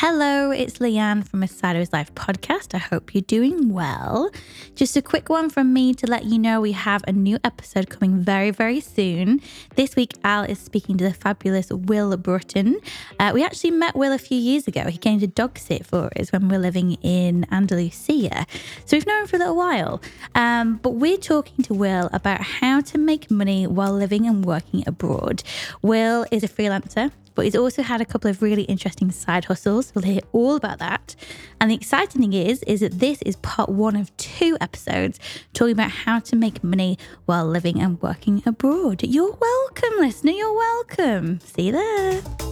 Hello, it's Leanne from A Sideways Life podcast. I hope you're doing well. Just a quick one from me to let you know we have a new episode coming very, very soon. This week, Al is speaking to the fabulous Will Bruton. Uh, we actually met Will a few years ago. He came to dog sit for us when we were living in Andalusia. So we've known him for a little while. Um, but we're talking to Will about how to make money while living and working abroad. Will is a freelancer but he's also had a couple of really interesting side hustles. We'll hear all about that. And the exciting thing is, is that this is part one of two episodes talking about how to make money while living and working abroad. You're welcome, listener. You're welcome. See you there.